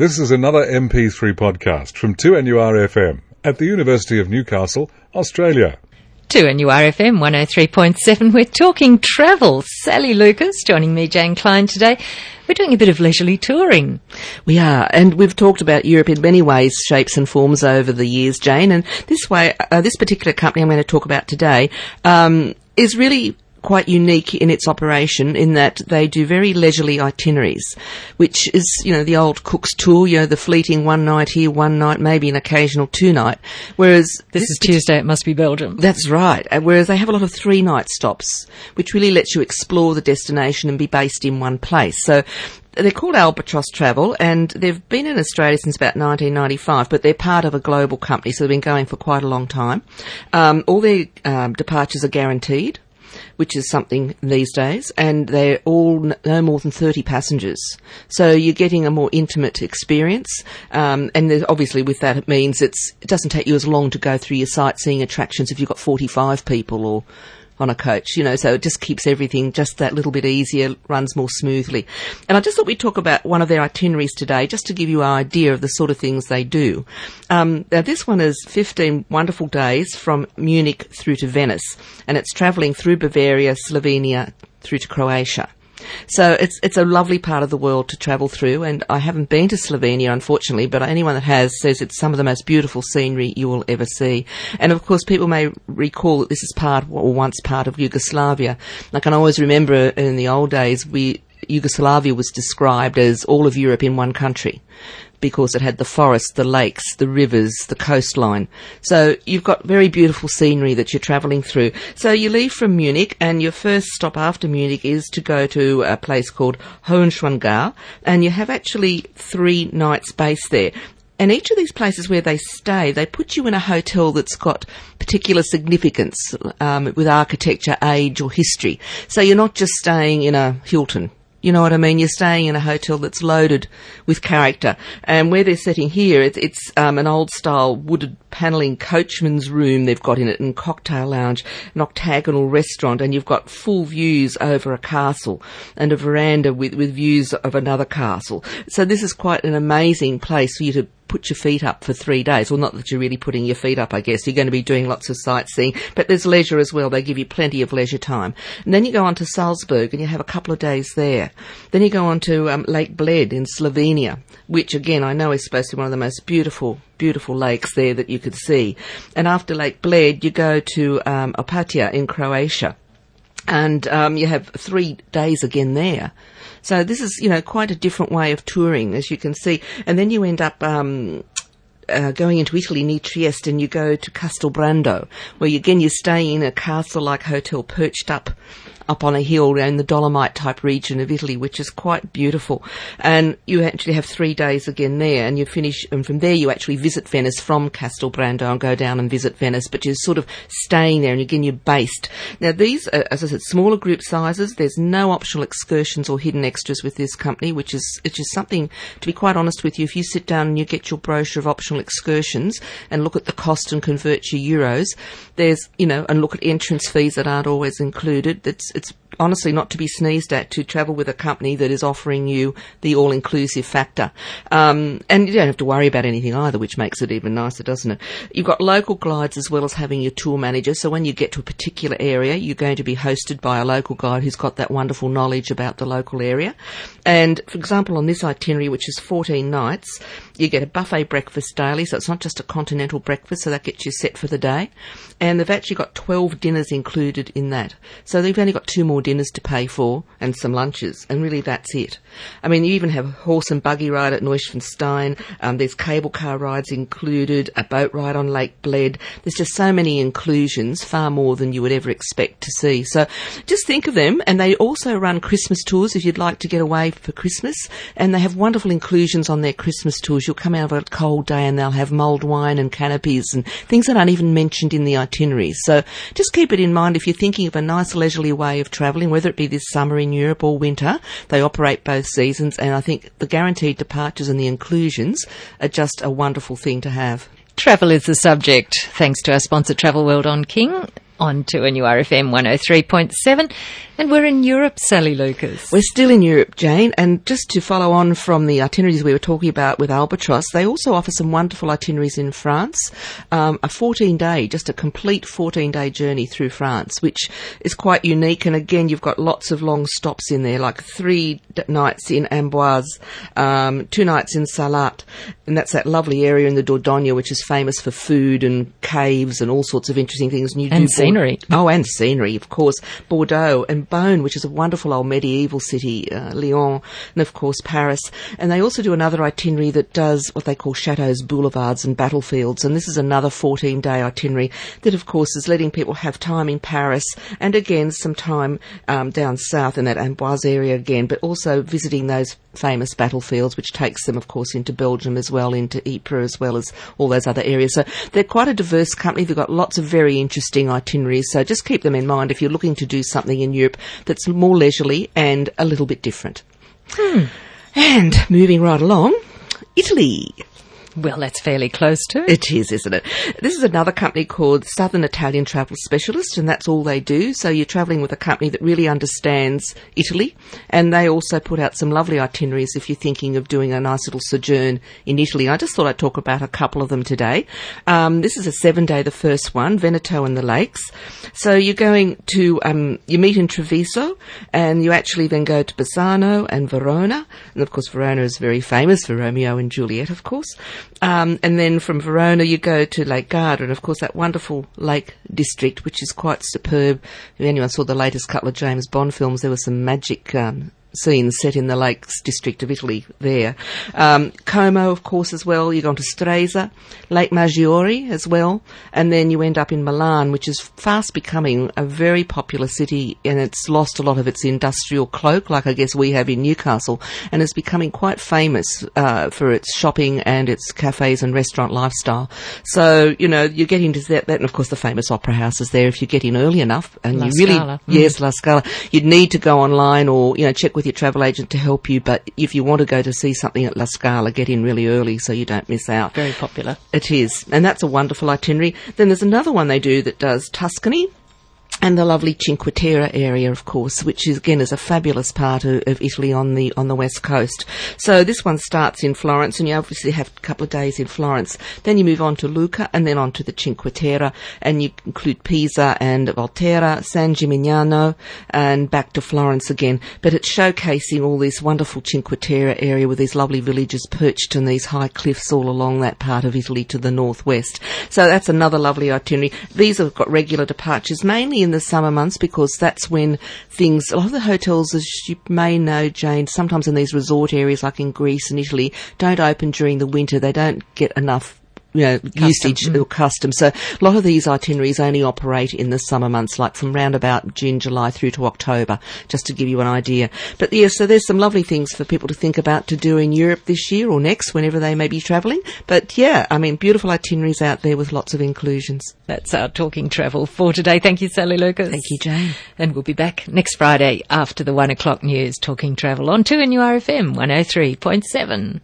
This is another MP3 podcast from 2NURFM at the University of Newcastle, Australia. 2NURFM 103.7. We're talking travel. Sally Lucas joining me, Jane Klein, today. We're doing a bit of leisurely touring. We are, and we've talked about Europe in many ways, shapes and forms over the years, Jane. And this way, uh, this particular company I'm going to talk about today um, is really quite unique in its operation in that they do very leisurely itineraries, which is, you know, the old Cook's tour, you know, the fleeting one night here, one night, maybe an occasional two night. Whereas this, this is Tuesday, it must be Belgium. That's right. Whereas they have a lot of three night stops, which really lets you explore the destination and be based in one place. So they're called Albatross Travel, and they've been in Australia since about 1995, but they're part of a global company, so they've been going for quite a long time. Um, all their um, departures are guaranteed which is something these days, and they're all no more than 30 passengers. So you're getting a more intimate experience, um, and obviously with that it means it doesn't take you as long to go through your sightseeing attractions if you've got 45 people or on a coach, you know, so it just keeps everything just that little bit easier, runs more smoothly. And I just thought we'd talk about one of their itineraries today, just to give you an idea of the sort of things they do. Um, now this one is 15 wonderful days from Munich through to Venice, and it's travelling through Bavaria, Slovenia, through to Croatia. So it's it's a lovely part of the world to travel through, and I haven't been to Slovenia, unfortunately, but anyone that has says it's some of the most beautiful scenery you will ever see. And of course, people may recall that this is part or once part of Yugoslavia. I can always remember in the old days, we Yugoslavia was described as all of Europe in one country because it had the forests, the lakes, the rivers, the coastline. So you've got very beautiful scenery that you're travelling through. So you leave from Munich and your first stop after Munich is to go to a place called Hohenschwangau and you have actually three nights base there. And each of these places where they stay, they put you in a hotel that's got particular significance um, with architecture, age, or history. So you're not just staying in a Hilton you know what I mean? You're staying in a hotel that's loaded with character. And where they're sitting here, it's, it's um, an old style wooded panelling coachman's room they've got in it and cocktail lounge, an octagonal restaurant, and you've got full views over a castle and a veranda with, with views of another castle. So this is quite an amazing place for you to put your feet up for three days. Well, not that you're really putting your feet up, I guess. You're going to be doing lots of sightseeing, but there's leisure as well. They give you plenty of leisure time. And then you go on to Salzburg and you have a couple of days there. Then you go on to um, Lake Bled in Slovenia, which again I know is supposed to be one of the most beautiful beautiful lakes there that you could see. And after Lake Bled, you go to um, Opatija in Croatia. And um, you have three days again there. So this is, you know, quite a different way of touring, as you can see. And then you end up um, uh, going into Italy near Trieste and you go to Castelbrando, where you, again you stay in a castle-like hotel perched up up on a hill in the Dolomite type region of Italy, which is quite beautiful. And you actually have three days again there, and you finish, and from there you actually visit Venice from Castelbrando and go down and visit Venice, but you're sort of staying there, and again you're based. Now these, are, as I said, smaller group sizes. There's no optional excursions or hidden extras with this company, which is which is something to be quite honest with you. If you sit down and you get your brochure of optional excursions and look at the cost and convert your euros, there's you know, and look at entrance fees that aren't always included. That's it's honestly not to be sneezed at to travel with a company that is offering you the all-inclusive factor. Um, and you don't have to worry about anything either, which makes it even nicer, doesn't it? You've got local guides as well as having your tour manager. So when you get to a particular area, you're going to be hosted by a local guide who's got that wonderful knowledge about the local area. And for example, on this itinerary, which is 14 nights, you get a buffet breakfast daily, so it's not just a continental breakfast, so that gets you set for the day. And they've actually got 12 dinners included in that. So they've only got two more dinners to pay for and some lunches, and really that's it. I mean, you even have a horse and buggy ride at Neuschwanstein, um, there's cable car rides included, a boat ride on Lake Bled. There's just so many inclusions, far more than you would ever expect to see. So just think of them, and they also run Christmas tours if you'd like to get away for Christmas, and they have wonderful inclusions on their Christmas tours You'll come out of a cold day and they'll have mulled wine and canopies and things that aren't even mentioned in the itineraries. So just keep it in mind if you're thinking of a nice leisurely way of travelling, whether it be this summer in Europe or winter. They operate both seasons and I think the guaranteed departures and the inclusions are just a wonderful thing to have. Travel is the subject. Thanks to our sponsor Travel World on King. On 2NURFM 103.7. And we're in Europe, Sally Lucas. We're still in Europe, Jane, and just to follow on from the itineraries we were talking about with Albatross, they also offer some wonderful itineraries in France. Um, a 14 day, just a complete 14 day journey through France, which is quite unique. And again, you've got lots of long stops in there, like three d- nights in Amboise, um, two nights in Sarlat, and that's that lovely area in the Dordogne, which is famous for food and caves and all sorts of interesting things. And, and scenery. Oh, and scenery, of course. Bordeaux and Beaune, which is a wonderful old medieval city, uh, Lyon, and of course Paris. And they also do another itinerary that does what they call chateaus, boulevards, and battlefields. And this is another 14 day itinerary that, of course, is letting people have time in Paris and again some time um, down south in that Amboise area again, but also visiting those famous battlefields, which takes them, of course, into Belgium as well, into Ypres as well as all those other areas. So they're quite a diverse company. They've got lots of very interesting itineraries. So just keep them in mind if you're looking to do something in Europe that's more leisurely and a little bit different. Hmm. And moving right along, Italy. Well, that's fairly close to it. Is, isn't it? This is another company called Southern Italian Travel Specialist, and that's all they do. So you're travelling with a company that really understands Italy, and they also put out some lovely itineraries if you're thinking of doing a nice little sojourn in Italy. I just thought I'd talk about a couple of them today. Um, this is a seven day, the first one, Veneto and the Lakes. So you're going to, um, you meet in Treviso, and you actually then go to Bassano and Verona, and of course Verona is very famous for Romeo and Juliet, of course. Um, and then from Verona, you go to Lake Garda, and of course that wonderful lake district, which is quite superb. If anyone saw the latest couple of James Bond films, there was some magic um, scenes set in the Lakes district of Italy there. Um, Como, of course, as well. You go on to Stresa, Lake Maggiore as well, and then you end up in Milan, which is fast becoming a very popular city, and it's lost a lot of its industrial cloak, like I guess we have in Newcastle, and is becoming quite famous uh, for its shopping and its cafes and restaurant lifestyle. So you know you get into that, that, and of course the famous opera house is there. If you get in early enough, and La you really Scala. Yes, La Scala, you'd need to go online or you know check with your travel agent to help you. But if you want to go to see something at La Scala, get in really early so you don't miss out. Very popular. It is, and that's a wonderful itinerary. Then there's another one they do that does Tuscany. And the lovely Cinque Terre area, of course, which is again is a fabulous part of, of Italy on the on the west coast. So this one starts in Florence, and you obviously have a couple of days in Florence. Then you move on to Lucca, and then on to the Cinque Terre, and you include Pisa and Volterra, San Gimignano, and back to Florence again. But it's showcasing all this wonderful Cinque Terre area with these lovely villages perched on these high cliffs all along that part of Italy to the northwest. So that's another lovely itinerary. These have got regular departures, mainly in the summer months because that's when things, a lot of the hotels, as you may know, Jane, sometimes in these resort areas like in Greece and Italy, don't open during the winter. They don't get enough you know, usage or mm. custom. So a lot of these itineraries only operate in the summer months, like from round about June, July through to October, just to give you an idea. But yeah, so there's some lovely things for people to think about to do in Europe this year or next, whenever they may be travelling. But yeah, I mean, beautiful itineraries out there with lots of inclusions. That's our talking travel for today. Thank you, Sally Lucas. Thank you, Jane. And we'll be back next Friday after the one o'clock news talking travel on 2 NURFM 103.7.